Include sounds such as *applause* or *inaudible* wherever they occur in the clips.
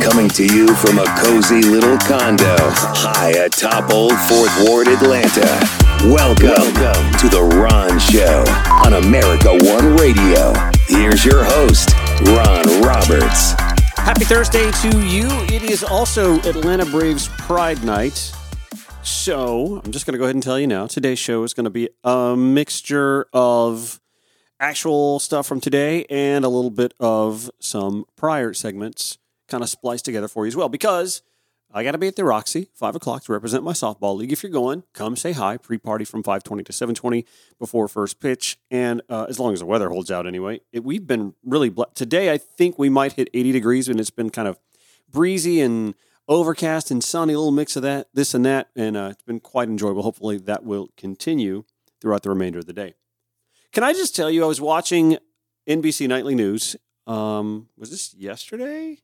Coming to you from a cozy little condo high atop Old Fourth Ward, Atlanta. Welcome, to The Ron Show on America One Radio. Here's your host, Ron Roberts. Happy Thursday to you. It is also Atlanta Braves Pride Night. So I'm just going to go ahead and tell you now today's show is going to be a mixture of actual stuff from today and a little bit of some prior segments kind of spliced together for you as well because I got to be at the Roxy, 5 o'clock, to represent my softball league. If you're going, come say hi. Pre party from 520 to 720 before first pitch. And uh, as long as the weather holds out anyway, it, we've been really. Today, I think we might hit 80 degrees and it's been kind of breezy and overcast and sunny, a little mix of that, this and that. And uh, it's been quite enjoyable. Hopefully, that will continue throughout the remainder of the day. Can I just tell you, I was watching NBC Nightly News. Um, was this yesterday?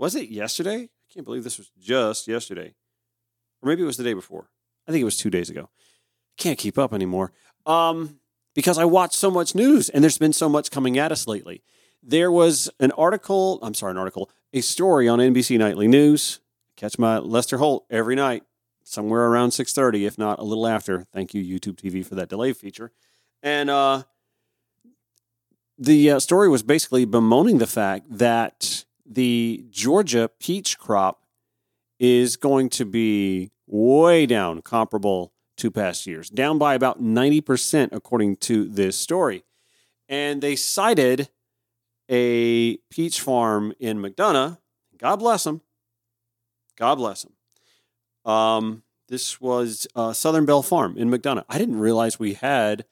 Was it yesterday? I can't believe this was just yesterday. Or maybe it was the day before. I think it was two days ago. Can't keep up anymore. Um, because I watch so much news and there's been so much coming at us lately. There was an article, I'm sorry, an article, a story on NBC Nightly News. Catch my Lester Holt every night, somewhere around 6:30, if not a little after. Thank you, YouTube TV, for that delay feature. And uh, the uh, story was basically bemoaning the fact that the Georgia peach crop is going to be way down, comparable to past years, down by about 90%, according to this story. And they cited a peach farm in McDonough. God bless them. God bless them. Um, this was uh, Southern Belle Farm in McDonough. I didn't realize we had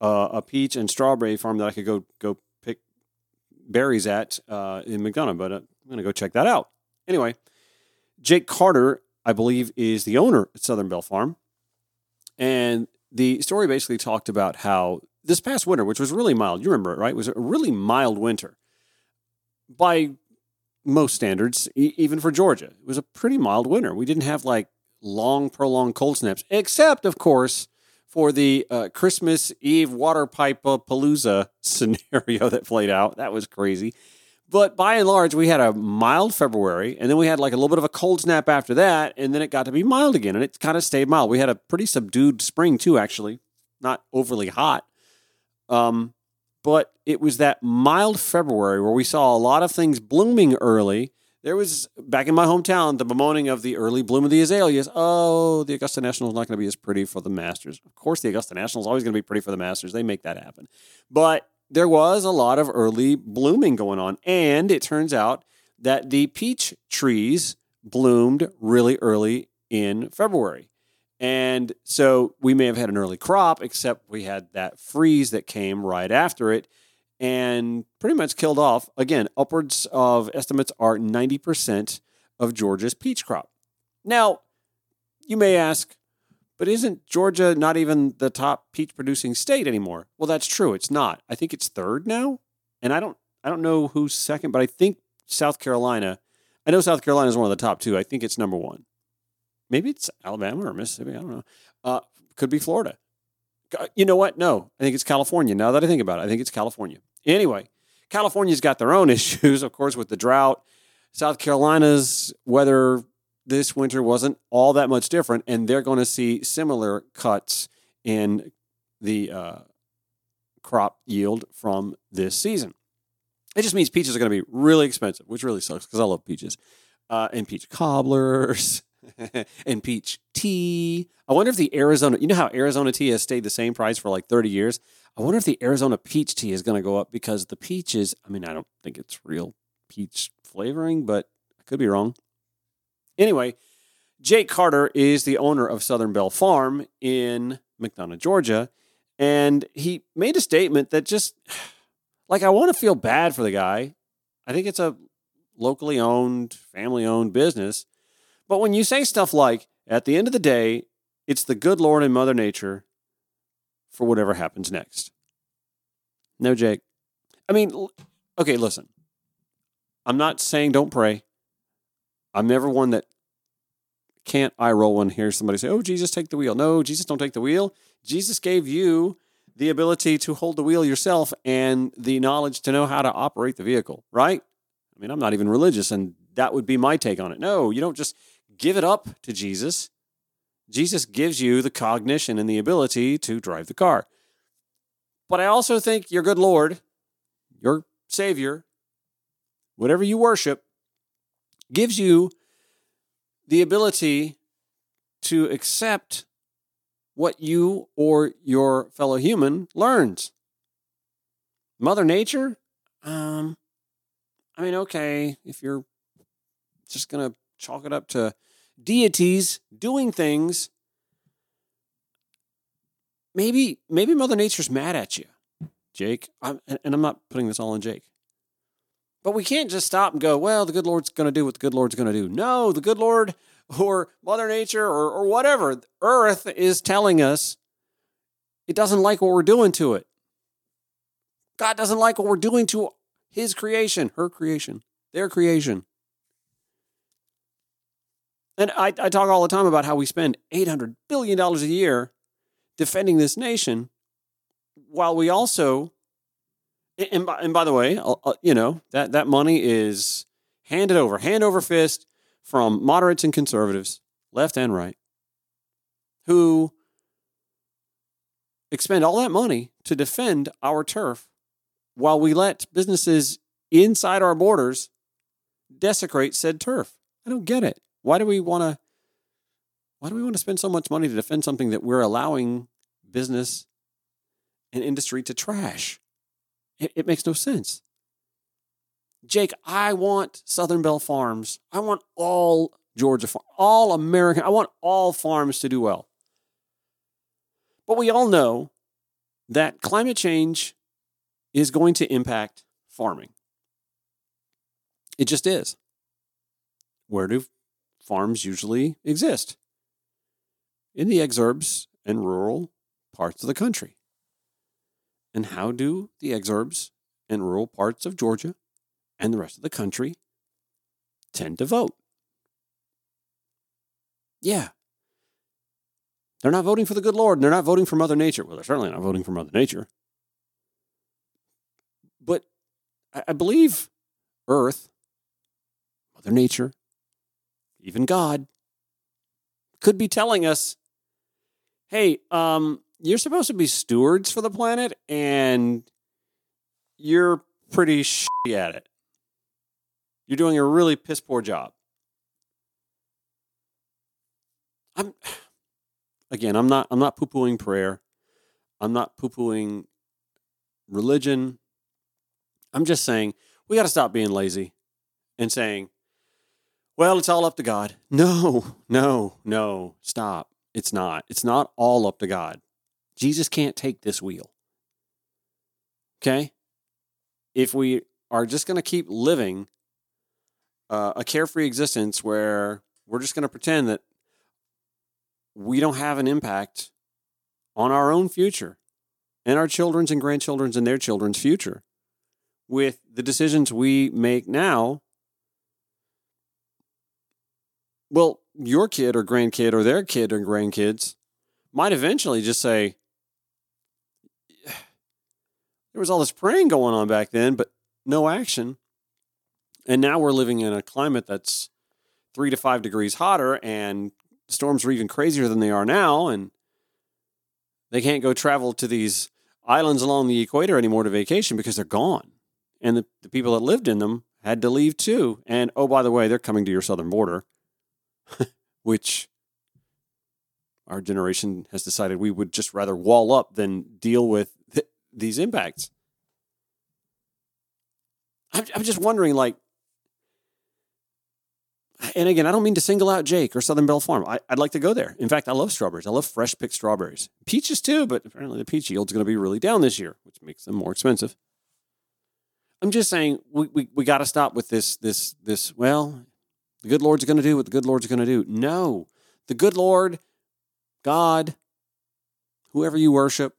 uh, a peach and strawberry farm that I could go go berries at uh, in McDonough, but uh, I'm going to go check that out. Anyway, Jake Carter, I believe, is the owner at Southern Belle Farm. And the story basically talked about how this past winter, which was really mild, you remember it, right? It was a really mild winter by most standards, e- even for Georgia. It was a pretty mild winter. We didn't have like long, prolonged cold snaps, except, of course, for the uh, Christmas Eve water pipe palooza *laughs* scenario that played out. That was crazy. But by and large, we had a mild February, and then we had like a little bit of a cold snap after that, and then it got to be mild again, and it kind of stayed mild. We had a pretty subdued spring too, actually, not overly hot. Um, but it was that mild February where we saw a lot of things blooming early. There was back in my hometown the bemoaning of the early bloom of the azaleas. Oh, the Augusta National is not going to be as pretty for the Masters. Of course, the Augusta National is always going to be pretty for the Masters. They make that happen. But there was a lot of early blooming going on. And it turns out that the peach trees bloomed really early in February. And so we may have had an early crop, except we had that freeze that came right after it and pretty much killed off, again, upwards of estimates are 90% of Georgia's peach crop. Now, you may ask, but isn't Georgia not even the top peach producing state anymore? Well, that's true. It's not. I think it's third now. And I don't I don't know who's second, but I think South Carolina. I know South Carolina is one of the top two. I think it's number one. Maybe it's Alabama or Mississippi. I don't know. Uh, could be Florida. You know what? No, I think it's California. Now that I think about it, I think it's California. Anyway, California's got their own *laughs* issues, of course, with the drought. South Carolina's weather this winter wasn't all that much different, and they're going to see similar cuts in the uh, crop yield from this season. It just means peaches are going to be really expensive, which really sucks because I love peaches uh, and peach cobblers *laughs* and peach tea. I wonder if the Arizona, you know how Arizona tea has stayed the same price for like 30 years? I wonder if the Arizona peach tea is going to go up because the peaches, I mean, I don't think it's real peach flavoring, but I could be wrong. Anyway, Jake Carter is the owner of Southern Belle Farm in McDonough, Georgia. And he made a statement that just, *sighs* like, I want to feel bad for the guy. I think it's a locally owned, family owned business. But when you say stuff like, at the end of the day, it's the good Lord and Mother Nature for whatever happens next. No, Jake. I mean, okay, listen. I'm not saying don't pray. I'm never one that can't eye roll when hear somebody say, "Oh, Jesus, take the wheel." No, Jesus, don't take the wheel. Jesus gave you the ability to hold the wheel yourself and the knowledge to know how to operate the vehicle, right? I mean, I'm not even religious, and that would be my take on it. No, you don't just give it up to Jesus. Jesus gives you the cognition and the ability to drive the car. But I also think your good Lord, your Savior, whatever you worship, gives you the ability to accept what you or your fellow human learns. Mother Nature, um, I mean, okay, if you're just going to chalk it up to deities doing things, maybe maybe Mother Nature's mad at you, Jake. I'm, and I'm not putting this all on Jake. But we can't just stop and go, well, the good Lord's going to do what the good Lord's going to do. No, the good Lord *laughs* or Mother Nature or, or whatever, Earth is telling us it doesn't like what we're doing to it. God doesn't like what we're doing to his creation, her creation, their creation. And I, I talk all the time about how we spend $800 billion a year defending this nation while we also, and by, and by the way, you know, that, that money is handed over, hand over fist from moderates and conservatives, left and right, who expend all that money to defend our turf while we let businesses inside our borders desecrate said turf. I don't get it. Why do we want to why do we want to spend so much money to defend something that we're allowing business and industry to trash? It, it makes no sense. Jake, I want Southern Belle Farms. I want all Georgia, farms, all American. I want all farms to do well. But we all know that climate change is going to impact farming. It just is. Where do farms usually exist? In the exurbs and rural parts of the country. And how do the exurbs and rural parts of Georgia and the rest of the country tend to vote. Yeah. They're not voting for the good Lord and they're not voting for Mother Nature. Well, they're certainly not voting for Mother Nature. But I believe Earth, Mother Nature, even God could be telling us hey, um, you're supposed to be stewards for the planet and you're pretty shitty at it. You're doing a really piss poor job. I'm again, I'm not I'm not poo-pooing prayer. I'm not poo-pooing religion. I'm just saying we got to stop being lazy and saying, well, it's all up to God. No, no, no, stop. It's not. It's not all up to God. Jesus can't take this wheel. Okay? If we are just going to keep living uh, a carefree existence where we're just going to pretend that we don't have an impact on our own future and our children's and grandchildren's and their children's future with the decisions we make now. Well, your kid or grandkid or their kid or grandkids might eventually just say, *sighs* there was all this praying going on back then, but no action. And now we're living in a climate that's three to five degrees hotter, and storms are even crazier than they are now. And they can't go travel to these islands along the equator anymore to vacation because they're gone. And the, the people that lived in them had to leave too. And oh, by the way, they're coming to your southern border, *laughs* which our generation has decided we would just rather wall up than deal with th- these impacts. I'm, I'm just wondering, like, and again, I don't mean to single out Jake or Southern Belle Farm. I, would like to go there. In fact, I love strawberries. I love fresh picked strawberries. Peaches too, but apparently the peach yield's going to be really down this year, which makes them more expensive. I'm just saying we, we, we got to stop with this, this, this, well, the good Lord's going to do what the good Lord's going to do. No, the good Lord, God, whoever you worship,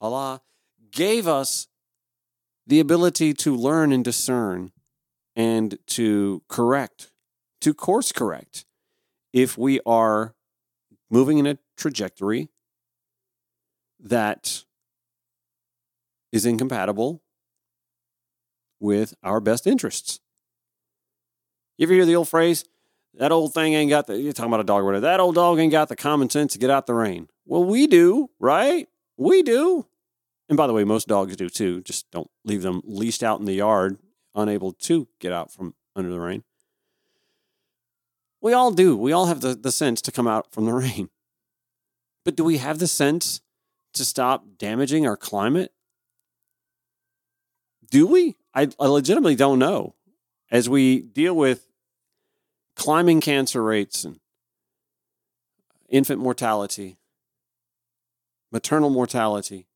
Allah, gave us the ability to learn and discern and to correct, to course correct if we are moving in a trajectory that is incompatible with our best interests. You ever hear the old phrase? That old thing ain't got the, you're talking about a dog whatever. That old dog ain't got the common sense to get out the rain. Well, we do, right? We do. And by the way, most dogs do too. Just don't leave them leashed out in the yard, unable to get out from under the rain. We all do. We all have the, the sense to come out from the *laughs* rain. But do we have the sense to stop damaging our climate? Do we? I, I legitimately don't know. As we deal with climbing cancer rates and infant mortality, maternal mortality,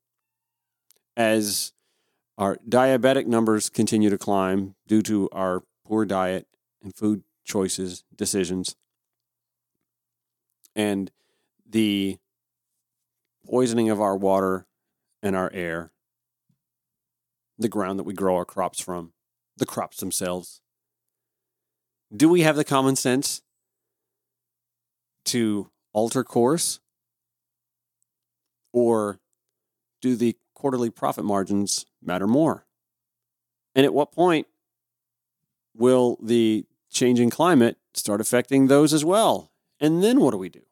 as our diabetic numbers continue to climb due to our poor diet and food choices, decisions, and the poisoning of our water and our air, the ground that we grow our crops from, the crops themselves. Do we have the common sense to alter course? Or do the quarterly profit margins matter more? And at what point will the changing climate start affecting those as well? And then what do we do?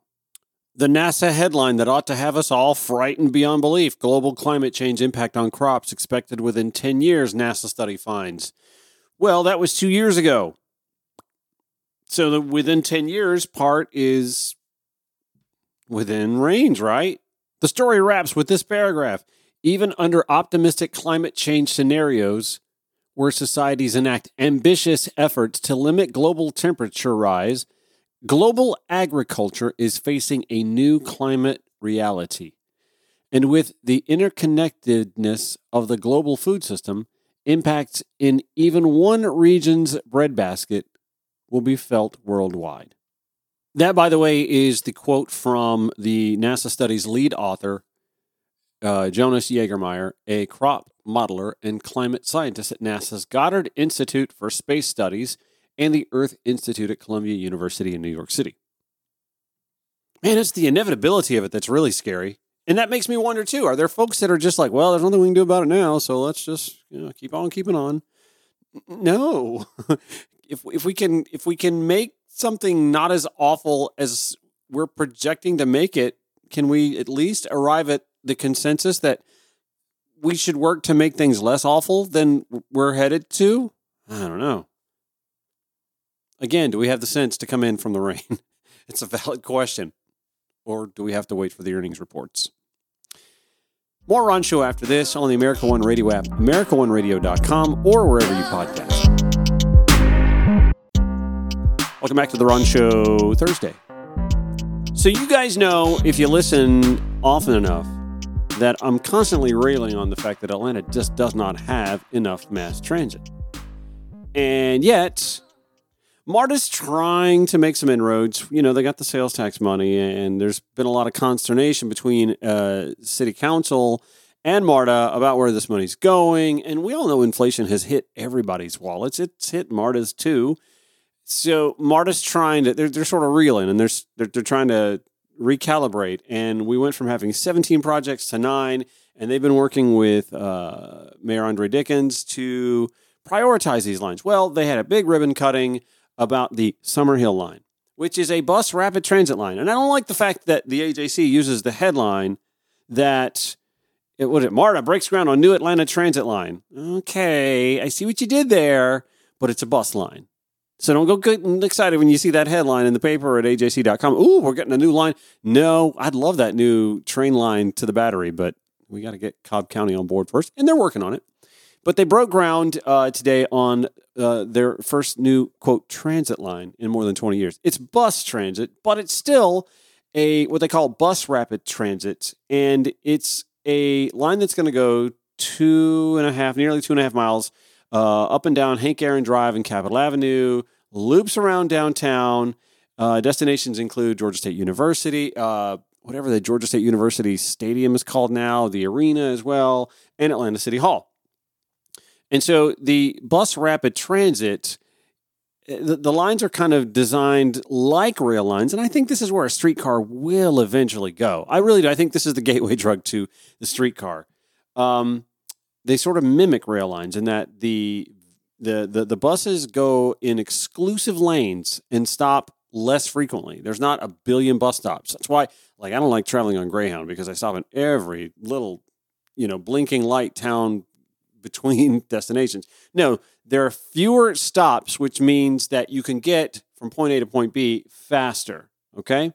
The NASA headline that ought to have us all frightened beyond belief global climate change impact on crops expected within 10 years, NASA study finds. Well, that was two years ago. So the within 10 years part is within range, right? The story wraps with this paragraph. Even under optimistic climate change scenarios, where societies enact ambitious efforts to limit global temperature rise, global agriculture is facing a new climate reality. And with the interconnectedness of the global food system, impacts in even one region's breadbasket will be felt worldwide. That, by the way, is the quote from the NASA study's lead author, uh, Jonas Jägermeyr, a crop modeler and climate scientist at NASA's Goddard Institute for Space Studies and the Earth Institute at Columbia University in New York City. Man, it's the inevitability of it that's really scary. And that makes me wonder too are there folks that are just like, well, there's nothing we can do about it now, so let's just you know, keep on keeping on? No. *laughs* if, if we can if we can make something not as awful as we're projecting to make it, can we at least arrive at the consensus that we should work to make things less awful than we're headed to? I don't know. Again, do we have the sense to come in from the *laughs* rain? it's a valid question. Or do we have to wait for the earnings reports? More Ron Show after this on the America One Radio app, AmericaOneRadio.com, or wherever you podcast. Welcome back to the Ron Show Thursday. So, you guys know, if you listen often enough, that I'm constantly railing on the fact that Atlanta just does not have enough mass transit. And yet, MARTA's trying to make some inroads. You know, they got the sales tax money, and there's been a lot of consternation between uh, city council and MARTA about where this money's going. And we all know inflation has hit everybody's wallets. It's hit MARTA's too. So MARTA's trying to, they're, they're sort of reeling and they're, they're, they're trying to recalibrate. And we went from having 17 projects to nine. And they've been working with uh, Mayor Andre Dickens to prioritize these lines. Well, they had a big ribbon cutting about the Summerhill line, which is a bus rapid transit line. And I don't like the fact that the AJC uses the headline that it was it MARTA breaks ground on new Atlanta transit line. Okay, I see what you did there, but it's a bus line. So don't go getting excited when you see that headline in the paper at ajc.com. Ooh, we're getting a new line. No, I'd love that new train line to the battery, but we got to get Cobb County on board first, and they're working on it. But they broke ground uh, today on uh, their first new quote transit line in more than 20 years. It's bus transit, but it's still a what they call bus rapid transit, and it's a line that's going to go two and a half, nearly two and a half miles uh, up and down Hank Aaron Drive and Capitol Avenue, loops around downtown. Uh, destinations include Georgia State University, uh, whatever the Georgia State University Stadium is called now, the arena as well, and Atlanta City Hall. And so the bus rapid transit, eh, the, the lines are kind of designed like rail lines, and I think this is where a streetcar will eventually go. I really do. I think this is the *laughs* gateway drug to the streetcar. Um, they sort of mimic rail lines in that the the, the the buses go in exclusive lanes and stop less frequently. There's not a billion bus stops. That's why, like, I don't like traveling on Greyhound because I stop in every little, you know, blinking light town between *laughs* destinations. No, there are fewer stops, which means that you can get from point A to point B faster. Okay,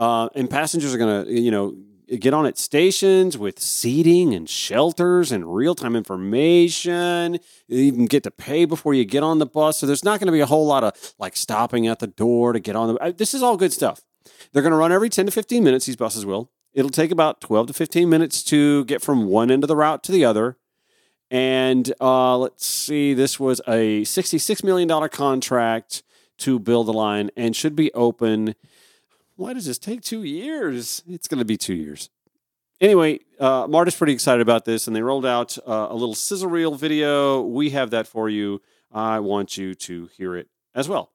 uh, and passengers are gonna, you know, get on at stations with seating and shelters and real time information. You even get to pay before you get on the bus. So there's not going to be a whole lot of like stopping at the door to get on the. This is all good stuff. They're going to run every 10 to 15 minutes, these buses will. It'll take about 12 to 15 minutes to get from one end of the route to the other. And uh, let's see, this was a $66 million contract to build the line and should be open why does this take two years? It's going to be two years. Anyway, uh, Marta's pretty excited about this, and they rolled out uh, a little sizzle reel video. We have that for you. I want you to hear it as well.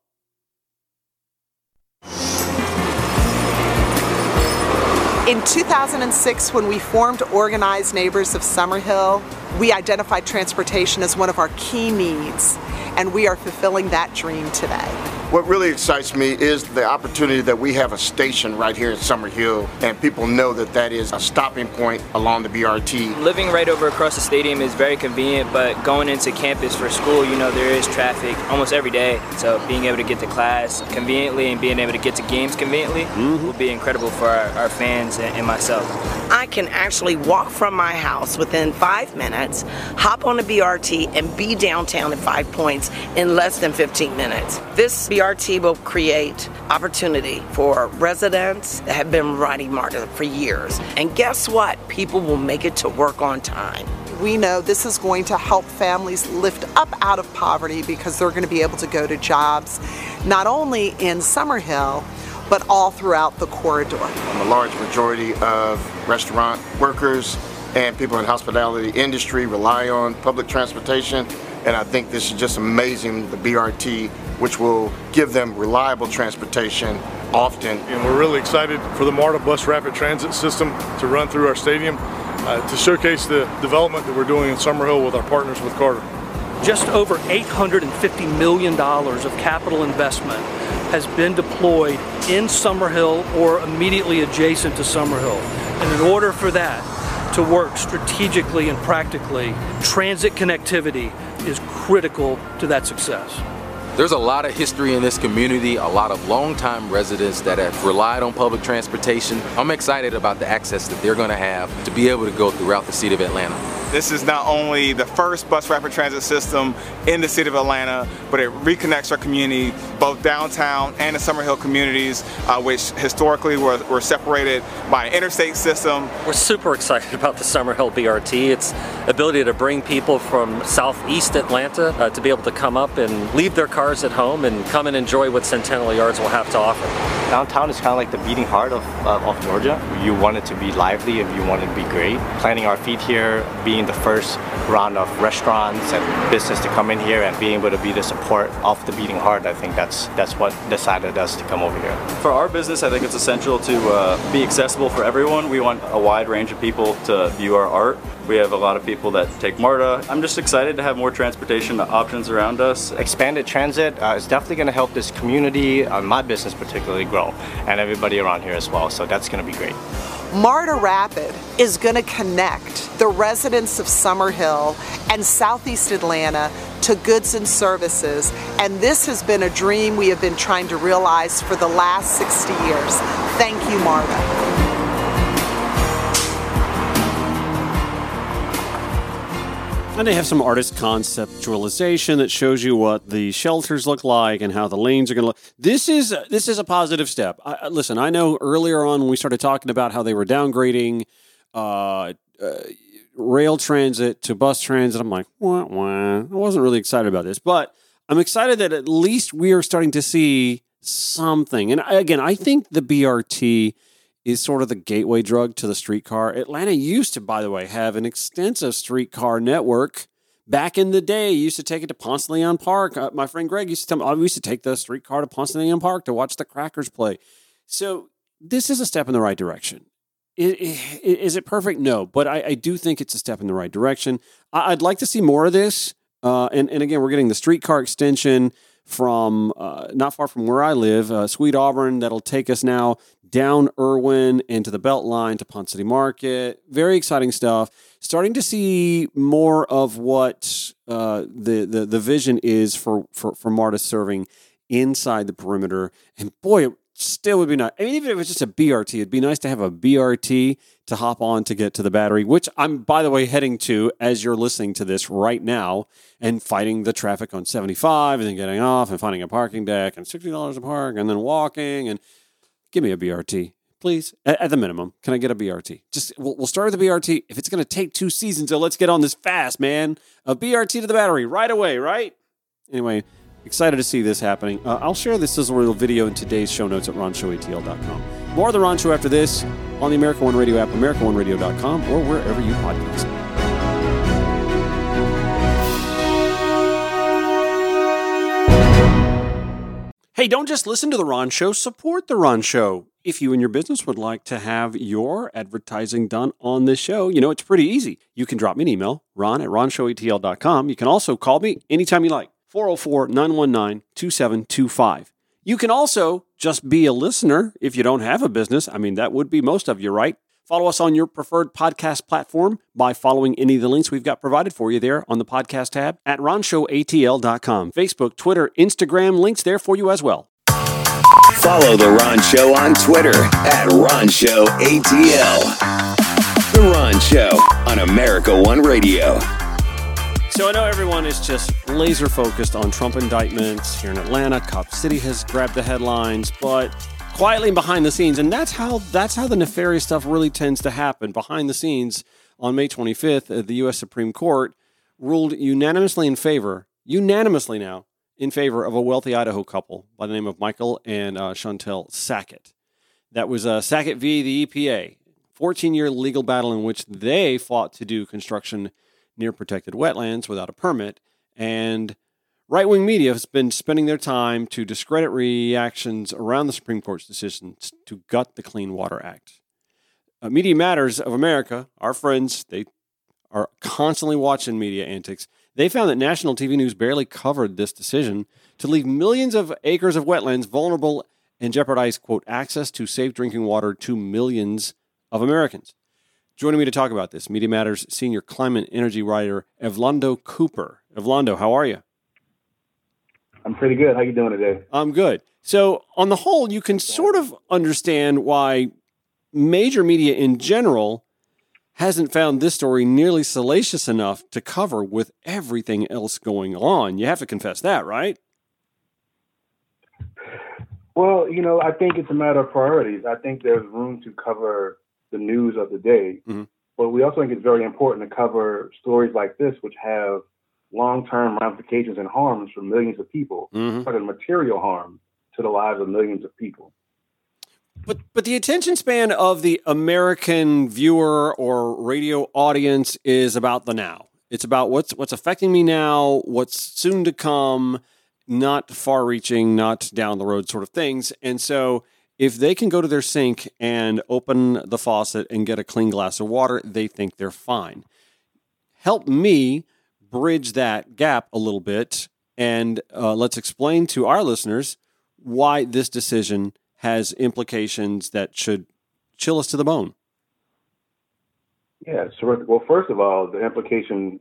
In 2006, when we formed Organized Neighbors of Summerhill, we identified transportation as one of our key needs, and we are fulfilling that dream today. What really excites me is the opportunity that we have a station right here in Summerhill, and people know that that is a stopping point along the BRT. Living right over across the stadium is very convenient, but going into campus for school, you know, there is traffic almost every day. So being able to get to class conveniently and being able to get to games conveniently mm-hmm. will be incredible for our, our fans and, and myself. I can actually walk from my house within five minutes, hop on a BRT, and be downtown at Five Points in less than 15 minutes. This BRT will create opportunity for residents that have been riding MARTA for years. And guess what? People will make it to work on time. We know this is going to help families lift up out of poverty because they're going to be able to go to jobs not only in Summerhill, but all throughout the corridor. A large majority of restaurant workers and people in the hospitality industry rely on public transportation and I think this is just amazing, the BRT which will give them reliable transportation often. And we're really excited for the MARTA Bus Rapid Transit System to run through our stadium uh, to showcase the development that we're doing in Summerhill with our partners with Carter. Just over $850 million of capital investment has been deployed in Summerhill or immediately adjacent to Summerhill. And in order for that to work strategically and practically, transit connectivity is critical to that success. There's a lot of history in this community, a lot of longtime residents that have relied on public transportation. I'm excited about the access that they're going to have to be able to go throughout the city of Atlanta. This is not only the first bus rapid transit system in the city of Atlanta, but it reconnects our community, both downtown and the Summerhill communities, uh, which historically were, were separated by an interstate system. We're super excited *laughs* about the Summerhill BRT. Its ability to bring people from southeast Atlanta uh, to be able to come up and leave their cars at home and come and enjoy what Centennial Yards will have to offer. Downtown is kind of like the beating heart of, uh, of Georgia. You want it to be lively and you want it to be great. Planting our feet here, being being the first round of restaurants and business to come in here and being able to be the support of the beating heart, I think that's that's what decided us to come over here. For our business, I think it's essential to uh, be accessible for everyone. We want a wide range of people to view our art. We have a lot of people that take MARTA. I'm just excited to have more transportation options around us. Expanded transit uh, is definitely going to help this community, uh, my business particularly, grow, and everybody around here as well. So that's going to be great. MARTA Rapid is going to connect the residents of Summerhill and Southeast Atlanta to goods and services. And this has been a dream we have been trying to realize for the last 60 years. Thank you, MARTA. And they have some artist conceptualization that shows you what the shelters look like and how the lanes are going to look. This is this is a positive step. I, listen, I know earlier on when we started talking about how they were downgrading uh, uh, rail transit to bus transit, I'm like, wah, wah. I wasn't really excited about this, but I'm excited that at least we are starting to see something. And again, I think the BRT is sort of the gateway drug to the streetcar. Atlanta used to, by the way, have an extensive streetcar network. Back in the day, used to take it to Ponce de Leon Park. Uh, my friend Greg used to tell me, oh, we used to take the streetcar to Ponce de Leon Park to watch the Crackers play. So this is a step in the right direction. Is it perfect? No, but I, I do think it's a step in the right direction. I'd like to see more of this. Uh, and, and again, we're getting the streetcar extension from uh, not far from where I live, uh, Sweet Auburn, that'll take us now down Irwin into the Beltline to Ponce City Market. Very exciting stuff. Starting to see more of what uh, the, the the vision is for, for, for MARTA serving inside the perimeter. And boy, it still would be nice. I mean, even if it was just a BRT, it'd be nice to have a BRT to hop on to get to the battery, which I'm, by the way, heading to as you're listening to this right now and fighting the traffic on 75 and then getting off and finding a parking deck and $60 a park and then walking and give me a BRT. Please, at, at the minimum, can I get a BRT? Just we'll, we'll start with the BRT. If it's going to take two seasons, so let's get on this fast, man. A BRT to the battery right away, right? Anyway, excited to see this happening. Uh, I'll share this sizzle reel video in today's show notes at ronshowatl.com. More of the Ron Show after this on the America One Radio app, AmericaOneRadio.com, or wherever you podcast. Hey, don't just listen to The Ron Show, support The Ron Show. If you and your business would like to have your advertising done on this show, you know, it's pretty easy. You can drop me an email, ron at ronshowatl.com. You can also call me anytime you like, 404 919 2725. You can also just be a listener if you don't have a business. I mean, that would be most of you, right? Follow us on your preferred podcast platform by following any of the links we've got provided for you there on the podcast tab at ronshowatl.com. Facebook, Twitter, Instagram, links there for you as well. Follow The Ron Show on Twitter at RonShowATL. The Ron Show on America One Radio. So I know everyone is just laser focused on Trump indictments here in Atlanta. Cop City has grabbed the headlines, but quietly behind the scenes, and that's how that's how the nefarious stuff really tends to happen behind the scenes. On May 25th, uh, the U.S. Supreme Court ruled unanimously in favor, unanimously now in favor of a wealthy Idaho couple by the name of Michael and uh, Chantell Sackett. That was uh, Sackett v. the EPA, 14 year legal battle in which they fought to do construction near protected wetlands without a permit. And right wing media has been spending their time to discredit reactions around the Supreme Court's decision to gut the Clean Water Act. Uh, media Matters of America, our friends, they are constantly watching media antics. They found that national TV news barely covered this decision to leave millions of acres of wetlands vulnerable and jeopardize, quote, access to safe drinking water to millions of Americans. Joining me to talk about this, Media Matters senior climate energy writer Evlondo Cooper. Evlondo, how are you? I'm pretty good. How you doing today? I'm good. So, on the whole, you can sort of understand why major media in general hasn't found this story nearly salacious enough to cover with everything else going on. You have to confess that, right? Well, you know, I think it's a matter of priorities. I think there's room to cover the news of the day, mm-hmm. but we also think it's very important to cover stories like this, which have long-term ramifications and harms for millions of people, Mhm. but a material harm to the lives of millions of people. But but the attention span of the American viewer or radio audience is about the now. It's about what's what's affecting me now, what's soon to come, not far reaching, not down the road sort of things. And so if they can go to their sink and open the faucet and get a clean glass of water, they think they're fine. Help me bridge that gap a little bit and uh, let's explain to our listeners why this decision has implications that should chill us to the bone. Yeah, terrific. Well, first of all, the implication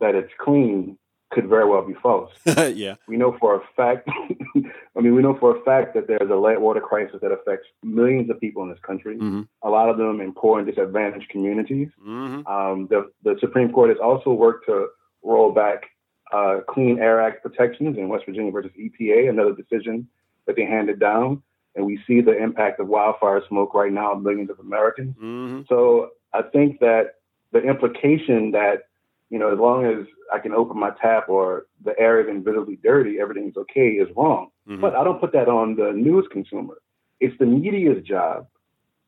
that it's clean could very well be false. *laughs* yeah. We know for a fact, *laughs* I mean, we know for a fact that there's a lead water crisis that affects millions of people in this country, Mhm. a lot of them in poor and disadvantaged communities. Mm-hmm. Um, the, the Supreme Court has also worked to roll back uh, Clean Air Act protections in West Virginia versus EPA, another decision that they handed down. And we see the impact of wildfire smoke right now on millions of Americans. Mm-hmm. So I think that the implication that, you know, as long as I can open my tap or the air is invisibly dirty, everything's okay is wrong. Mhm. But I don't put that on the news consumer. It's the media's job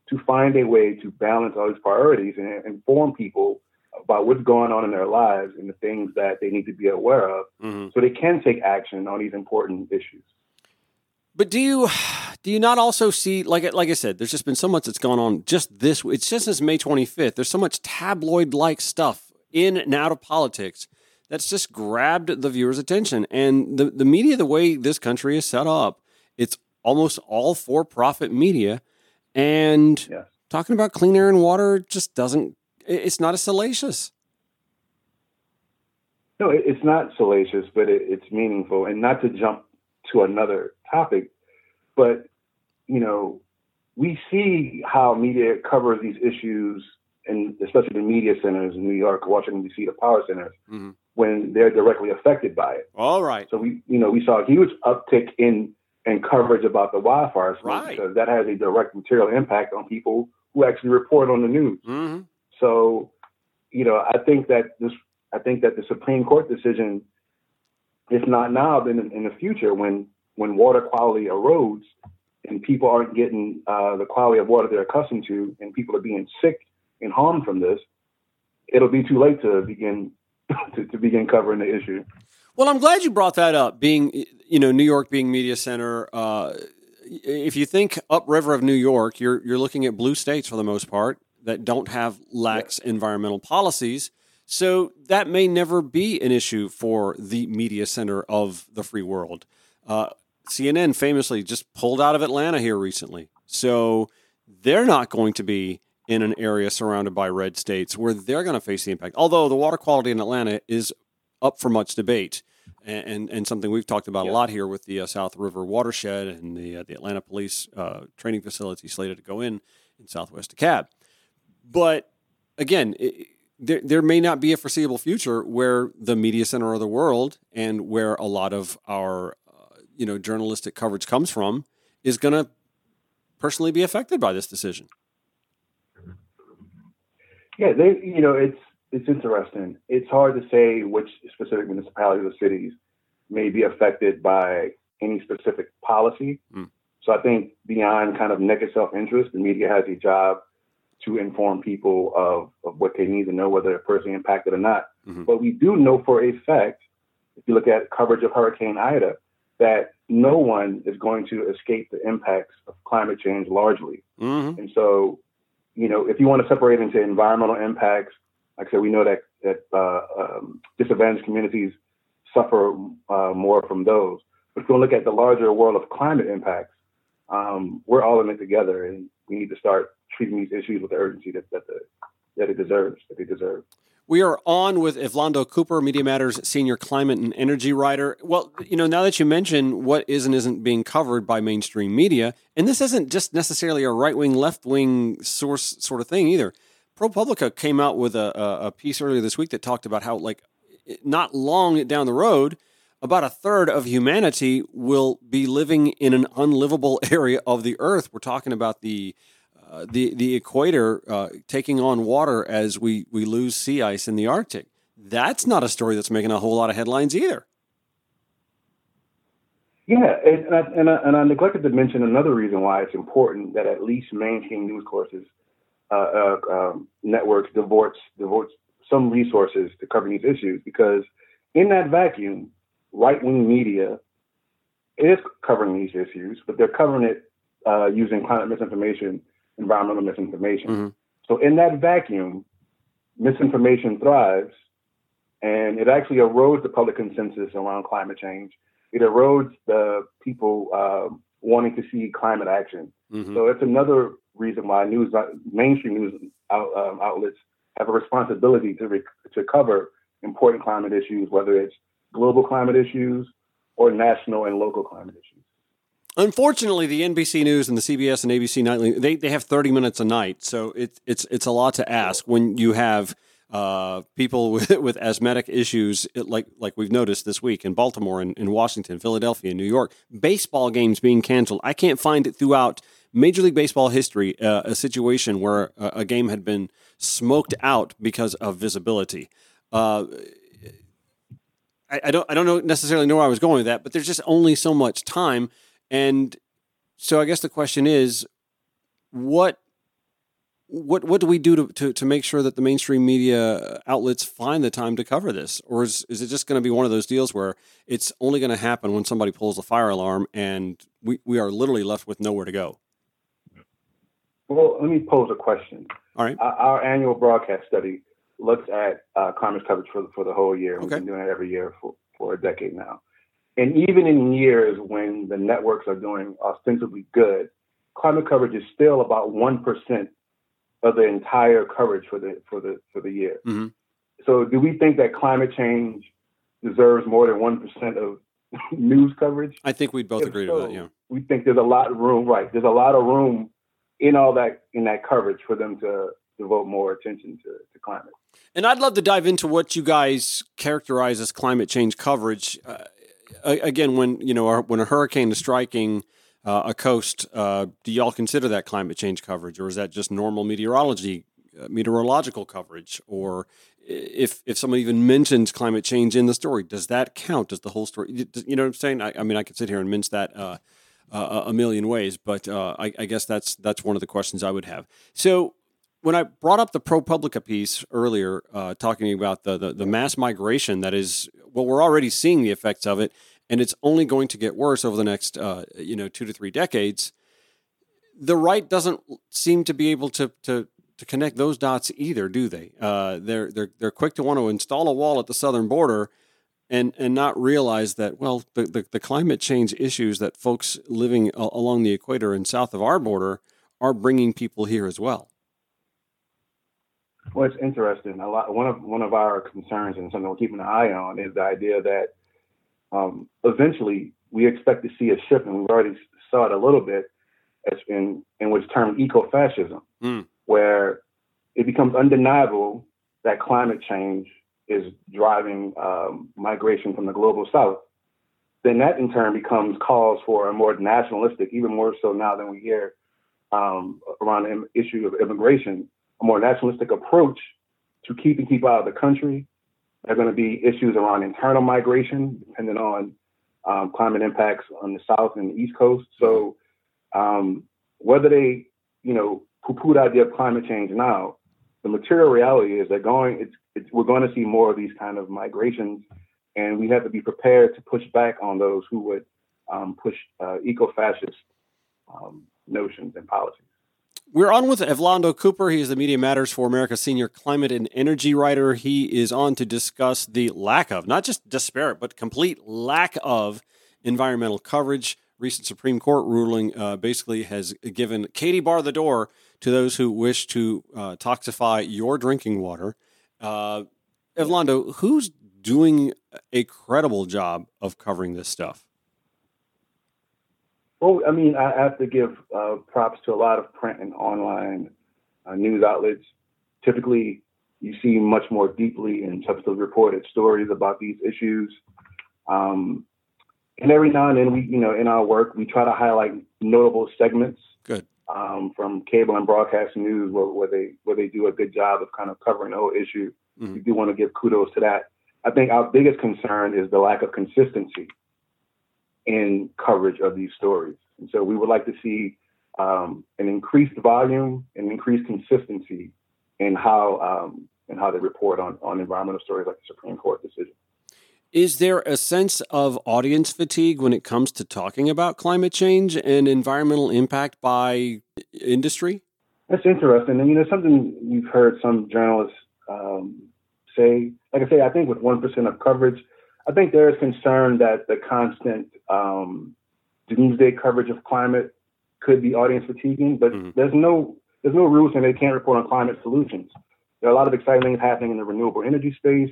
to find a way to balance all these priorities and inform people about what's going on in their lives and the things that they need to be aware of Mhm. so they can take action on these important issues. But do you do you not also see like like I said, there's just been so much that's gone on just this it's just since May 25th. There's so much tabloid like stuff in and out of politics that's just grabbed the viewer's attention. And the, the media, the way this country is set up, it's almost all for profit media. And talking about clean air and water just doesn't, it's not as salacious. No, it's not salacious, but it's meaningful. And not to jump to another topic, but, you know, we see how media covers these issues, and especially the media centers in New York, Washington D.C., the power centers, mm-hmm. when they're directly affected by it. All right. So we, you know, we saw a huge uptick in in coverage about the wildfires right. because that has a direct material impact on people who actually report on the news. Mm-hmm. So, you know, I think that this, I think that the Supreme Court decision, if not now, then in, in the future, when when water quality erodes, and people aren't getting uh, the quality of water they're accustomed to, and people are being sick and harmed from this, it'll be too late to begin *laughs* to, to begin covering the issue. Well, I'm glad you brought that up. Being, you know, New York being media center. Uh, if you think upriver of New York, you're you're looking at blue states for the most part that don't have lax yeah. environmental policies. So that may never be an issue for the media center of the free world. Uh, CNN famously just pulled out of Atlanta here recently. So they're not going to be in an area surrounded by red states where they're going to face the impact. Although the water quality in Atlanta is up for much debate and, and, and something we've talked about yeah. a lot here with the uh, South River watershed and the, uh, the Atlanta Police uh, training facility slated to go in in Southwest DeKalb. But again, it, there, there may not be a foreseeable future where the media center of the world and where a lot of our you know journalistic coverage comes from is going to personally be affected by this decision. Yeah, they you know it's it's interesting. It's hard to say which specific municipalities or cities may be affected by any specific policy. Mm. So I think beyond kind of naked self-interest, the media has a job to inform people of, of what they need to know, whether they're personally impacted or not. Mm-hmm. But we do know for a fact, if you look at coverage of Hurricane Ida, that no one is going to escape the impacts of climate change largely. Mm-hmm. And so, you know, if you want to separate into environmental impacts, like I said, we know that that uh, um, disadvantaged communities suffer uh, more from those. But if you look at the larger world of climate impacts, um, we're all in it together, and we need to start treating these issues with the urgency that that, the, that it deserves, that they deserve. We are on with Evlondo Cooper, Media Matters senior climate and energy writer. Well, you know, now that you mention what is and isn't being covered by mainstream media, and this isn't just necessarily a right wing, left wing source sort of thing either. ProPublica came out with a, a piece earlier this week that talked about how, like, not long down the road, about a third of humanity will be living in an unlivable *laughs* area of the earth. We're talking about the uh, the the equator uh, taking on water as we we lose sea ice in the Arctic. That's not a story that's making a whole lot of headlines either. Yeah, and I, and I, and I neglected to mention another reason why it's important that at least mainstream news courses, uh, uh um, networks devote devote some resources to covering these issues because in that vacuum, right wing media is covering these issues, but they're covering it uh, using climate misinformation environmental misinformation. Mm-hmm. So in that vacuum, misinformation thrives and it actually erodes the public consensus around climate change. It erodes the people uh, wanting to see climate action. Mm-hmm. So it's another reason why news, mainstream news out, um, outlets have a responsibility to rec- to cover important climate issues, whether it's global climate issues or national and local climate issues. Unfortunately, the NBC News and the CBS and ABC nightly they, they have thirty minutes a night, so it's it's it's a lot to ask when you have uh, people *laughs* with, with asthmatic issues, like like we've noticed this week in Baltimore and in Washington, Philadelphia, New York, baseball games being canceled. I can't find it throughout Major League Baseball history uh, a situation where a, a, game had been smoked out because of visibility. Uh, I, I, don't I don't know necessarily know where I was going with that, but there's just only so much time and so I guess the question is, what what what do we do to, to, to make sure that the mainstream media outlets find the time to cover this, or is is it just going to be one of those deals where it's only going to happen when somebody pulls a fire alarm and we, we are literally left with nowhere to go? Well, let me pose a question. All right. Our, our annual broadcast study looks at uh, climate coverage for for the whole year. We've been doing it every year for for a decade now. And even in years when the networks are doing ostensibly good, climate coverage is still about one percent of the entire coverage for the for the for the year. Mhm. So, do we think that climate change deserves more than one percent of *laughs* news coverage? I think we'd both If agree so, to that. Yeah. We think there's a lot of room, right? There's a lot of room in all that in that coverage for them to devote more attention to, to climate. And I'd love to dive into what you guys characterize as climate change coverage. Uh, again, when you know when a hurricane is striking uh, a coast, uh, do y'all consider that climate change coverage, or is that just normal meteorology, uh, meteorological coverage? Or if if someone even mentions climate change in the story, does that count? Does the whole story? You know what I'm saying? I, I mean, I could sit here and mince that. Uh, uh, a million ways, but I, I guess that's that's one of the questions I would have. So when I brought up the ProPublica piece earlier, uh, talking about the, the the mass migration that is, well, we're already seeing the effects of it, and it's only going to get worse over the next, uh, you know, two to three decades. The right doesn't seem to be able to to to connect those dots either, do they? Uh, they're they're they're quick to want to install a wall at the southern border, and and not realize that well, the the, the climate change issues that folks living a- along the equator and south of our border are bringing people here as well. Well, it's interesting. A lot. One of one of our concerns and something we're keeping an eye on is the idea that um, eventually we expect to see a shift, and we've already saw it a little bit, as in in what's termed eco-fascism, Mm. where it becomes undeniable that climate change is driving um, migration from the global south. Then that in turn becomes calls for a more nationalistic, even more so now than we hear um, around the issue of immigration, a more nationalistic approach to keeping people out of the country. There are going to be issues around internal migration, depending on um, climate impacts on the south and the east coast. So um, whether they, you know, poo-poo the idea of climate change now, the material reality is that going, it's, it's, we're going to see more of these kind of migrations, and we have to be prepared to push back on those who would um, push uh, eco-fascist um, notions and policies. We're on with Evlondo Cooper. He is the Media Matters for America senior climate and energy writer. He is on to discuss the lack of, not just disparate, but complete lack of environmental coverage. Recent Supreme Court ruling uh, basically has given Katie bar the door to those who wish to uh, toxify your drinking water. Uh, Evlondo, who's doing a credible job of covering this stuff? Well, I mean, I have to give uh, props to a lot of print and online uh, news outlets. Typically, you see much more deeply and substantively reported stories about these issues. Um, and every now and then, we, you know, in our work, we try to highlight notable segments Good. um, from cable and broadcast news where, where they where they do a good job of kind of covering the whole issue. Mhm. We do want to give kudos to that. I think our biggest concern is the lack of consistency in coverage of these stories. And so we would like to see um, an increased volume and increased consistency in how um, in how they report on, on environmental stories like the Supreme Court decision. Is there a sense of audience fatigue when it comes to talking about climate change and environmental impact by industry? That's interesting. And, you know, something we've heard some journalists um, say, like I say, I think with 1% of coverage, I think there is concern that the constant um, doomsday coverage of climate could be audience fatiguing, but there's no there's no rule saying they can't report on climate solutions. There are a lot of exciting things happening in the renewable energy space.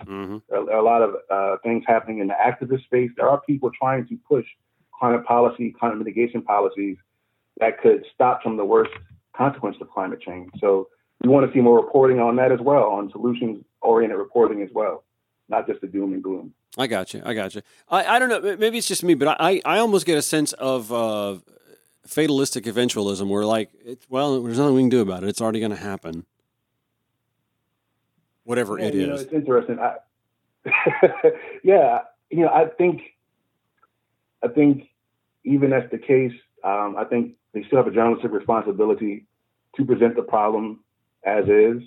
There are a lot of uh, things happening in the activist space. There are people trying to push climate policy, climate mitigation policies that could stop some of the worst consequences of climate change. So we want to see more reporting on that as well, on solutions oriented reporting as well, not just the doom and gloom. I got you. I got you. I, I don't know. Maybe it's just me, but I, I almost get a sense of uh, fatalistic eventualism where, like, it, well, there's nothing we can do about it. It's already going to happen. Whatever Yeah, it you know, it's interesting. I, *laughs* yeah, you know, I think, I think even that's the case, um, I think they still have a journalistic responsibility to present the problem as is,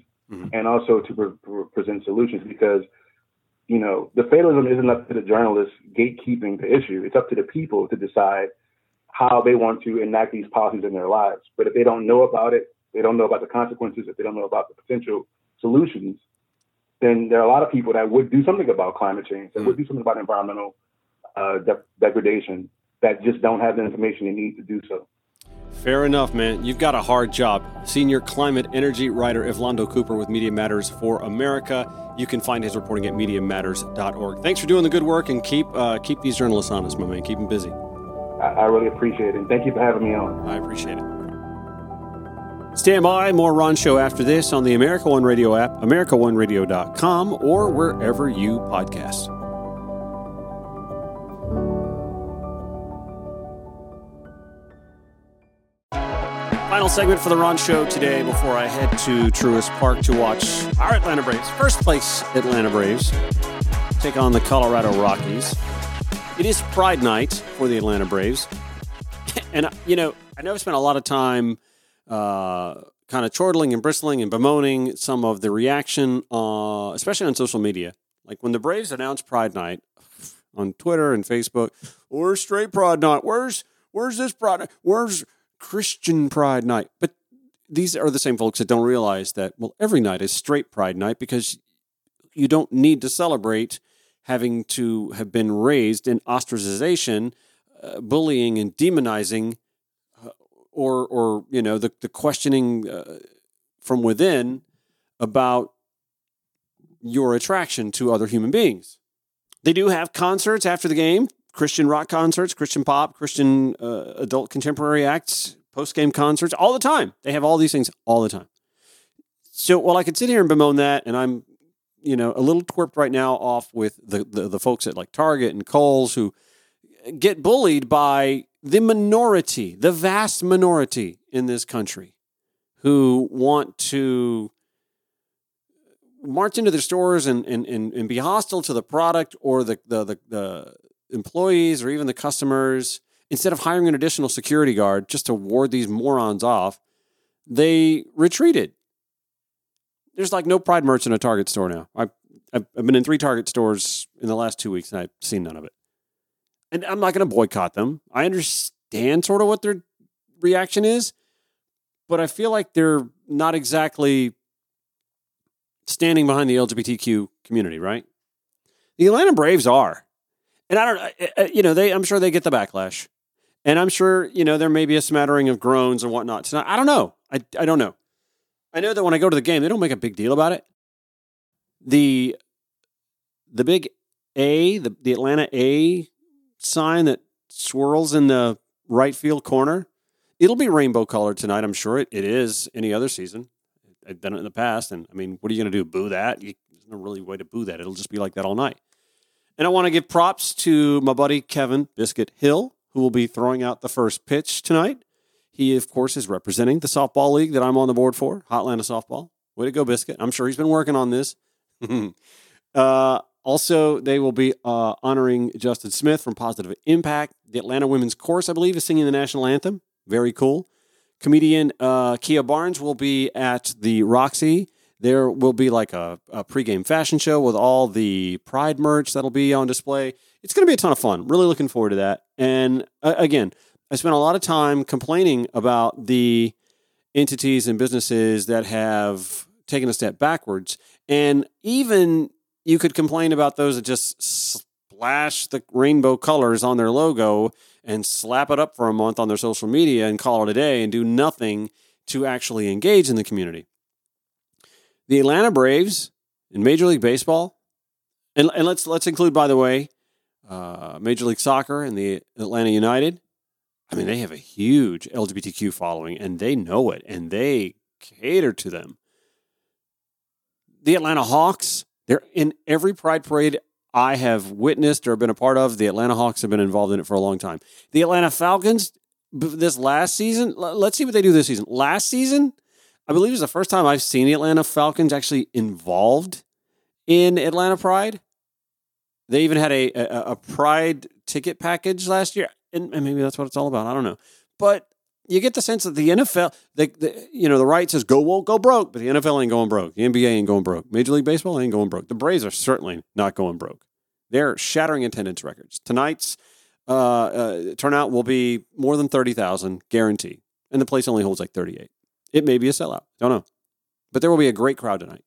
and also to pre- pre- present solutions because, you know, the fatalism isn't up to the journalists gatekeeping the issue. It's up to the people to decide how they want to enact these policies in their lives. But if they don't know about it, they don't know about the consequences. If they don't know about the potential solutions, then there are a lot of people that would do something about climate change, that would do something about environmental uh, de- degradation, that just don't have the information they need to do so. Fair enough, man. You've got a hard job. Senior climate energy writer Evlondo Cooper with Media Matters for America. You can find his reporting at MediaMatters.org. Thanks for doing the good work and keep uh, keep these journalists honest, my man. Keep them busy. I, I really appreciate it. And thank you for having me on. I appreciate it. Stand by. More Ron Show after this on the America One Radio app, AmericaOneRadio.com, or wherever you podcast. Final segment for the Ron Show today before I head to Truist Park to watch our Atlanta Braves, first place Atlanta Braves, take on the Colorado Rockies. It is Pride Night for the Atlanta Braves. *laughs* And, you know, I know I've spent a lot of time uh, kind of chortling and bristling and bemoaning some of the reaction, uh, especially on social media. Like when the Braves announced Pride Night on Twitter and Facebook, where's Straight Pride Night? Where's where's this Pride Night? Where's Christian Pride Night? But these are the same folks that don't realize that well, every night is Straight Pride Night because you don't need to celebrate having to have been raised in ostracization, uh, bullying, and demonizing or or you know the the questioning uh, from within about your attraction to other human beings. They do have concerts after the game, Christian rock concerts, Christian pop, Christian uh, adult contemporary acts, post game concerts, all the time. They have all these things all the time. So while I could sit here and bemoan that, and I'm you know a little twerped right now off with the, the, the folks at like Target and Kohl's who get bullied by the minority, the vast minority in this country who want to march into their stores and, and, and, and be hostile to the product or the, the, the, the employees or even the customers, instead of hiring an additional security guard just to ward these morons off, they retreated. There's like no Pride merch in a Target store now. I've, I've been in three Target stores in the last two weeks and I've seen none of it and I'm not going to boycott them. I understand sort of what their reaction is, but I feel like they're not exactly standing behind the LGBTQ community, right? The Atlanta Braves are. And I don't you know, they I'm sure they get the backlash. And I'm sure, you know, there may be a smattering of groans and whatnot tonight. I don't know. I, I don't know. I know that when I go to the game, they don't make a big deal about it. The the big A, the, the Atlanta A sign that swirls in the right field corner. It'll be rainbow colored tonight. I'm sure it, it is any other season. I've done it in the past. And I mean, what are you going to do? Boo that? You, there's no really way to boo that. It'll just be like that all night. And I want to give props to my buddy Kevin Biscuit Hill, who will be throwing out the first pitch tonight. He, of course, is representing the softball league that I'm on the board for, Hotlanta Softball. Way to go, Biscuit. I'm sure he's been working on this. *laughs* uh, also, they will be uh, honoring Justin Smith from Positive Impact. The Atlanta Women's Chorus, I believe, is singing the national anthem. Very cool. Comedian uh, Kia Barnes will be at the Roxy. There will be like a, a pregame fashion show with all the Pride merch that'll be on display. It's going to be a ton of fun. Really looking forward to that. And uh, again, I spent a lot of time complaining about the entities and businesses that have taken a step backwards. And even you could complain about those that just splash the rainbow colors on their logo and slap it up for a month on their social media and call it a day and do nothing to actually engage in the community. The Atlanta Braves in Major League Baseball, and, and let's let's include, by the way, uh, Major League Soccer and the Atlanta United. I mean, they have a huge LGBTQ following, and they know it, and they cater to them. The Atlanta Hawks they're in every Pride parade I have witnessed or been a part of. The Atlanta Hawks have been involved in it for a long time. The Atlanta Falcons, this last season, let's see what they do this season. Last season, I believe is the first time I've seen the Atlanta Falcons actually involved in Atlanta Pride. They even had a, a, a Pride ticket package last year, and, and maybe that's what it's all about. I don't know, but you get the sense that the NFL, the, the you know, the right says go won't go broke, but the NFL ain't going broke. The NBA ain't going broke. Major League Baseball ain't going broke. The Braves are certainly not going broke. They're shattering attendance records. Tonight's uh, uh, turnout will be more than thirty thousand, guarantee, and the place only holds like thirty-eight. It may be a sellout. Don't know, but there will be a great crowd tonight.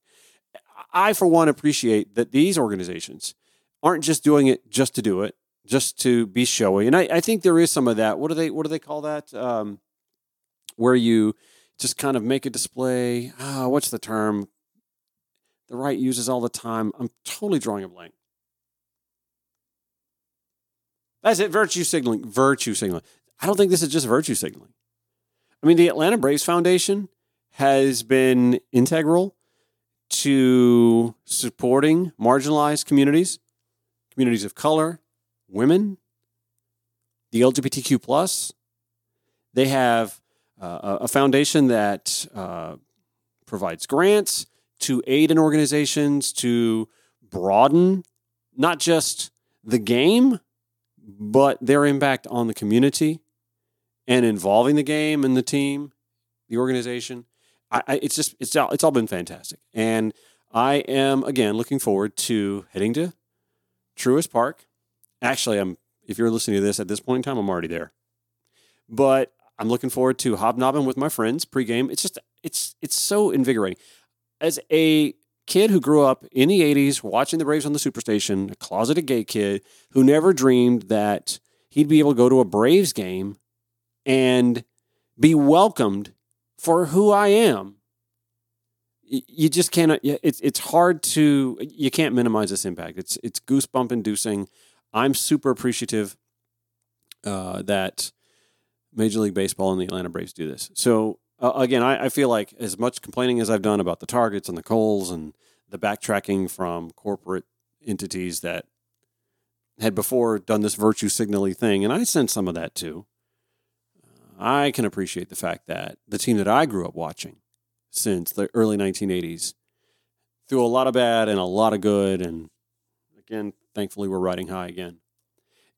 I, for one, appreciate that these organizations aren't just doing it just to do it, just to be showy. And I, I think there is some of that. What do they What do they call that? Um, where you just kind of make a display. Ah, what's the term? The right uses all the time. I'm totally drawing a blank. That's it. Virtue signaling. Virtue signaling. I don't think this is just virtue signaling. I mean, the Atlanta Braves Foundation has been integral to supporting marginalized communities, communities of color, women, the LGBTQ plus. They have uh, a foundation that uh, provides grants to aid in organizations to broaden not just the game, but their impact on the community and involving the game and the team, the organization. I, I, it's just it's all, it's all been fantastic, and I am again looking forward to heading to Truist Park. Actually, I'm if you're listening to this at this point in time, I'm already there. But I'm looking forward to hobnobbing with my friends pregame. It's just it's it's so invigorating. As a kid who grew up in the 80s watching the Braves on the Superstation, a closeted gay kid who never dreamed that he'd be able to go to a Braves game and be welcomed for who I am. You just cannot. It's it's hard to. You can't minimize this impact. It's it's goosebump inducing. I'm super appreciative uh, that Major League Baseball and the Atlanta Braves do this. So uh, again, I, I, feel like as much complaining as I've done about the targets and the Kohl's and the backtracking from corporate entities that had before done this virtue signaling thing, and I sense some of that too. I can appreciate the fact that the team that I grew up watching since the early 1980s through a lot of bad and a lot of good, and again, thankfully, we're riding high again.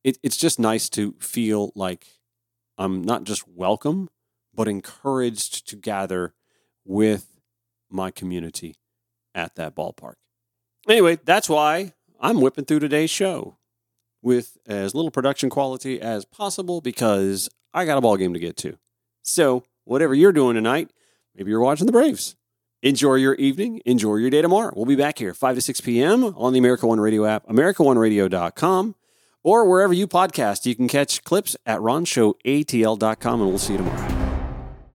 It, it's just nice to feel like I'm not just welcome, but encouraged to gather with my community at that ballpark. Anyway, that's why I'm whipping through today's show with as little production quality as possible because I got a ball game to get to. So, whatever you're doing tonight, maybe you're watching the Braves. Enjoy your evening. Enjoy your day tomorrow. We'll be back here 5 to 6 p.m. on the America One Radio app, AmericaOneRadio.com, or wherever you podcast. You can catch clips at RonShowATL.com, and we'll see you tomorrow.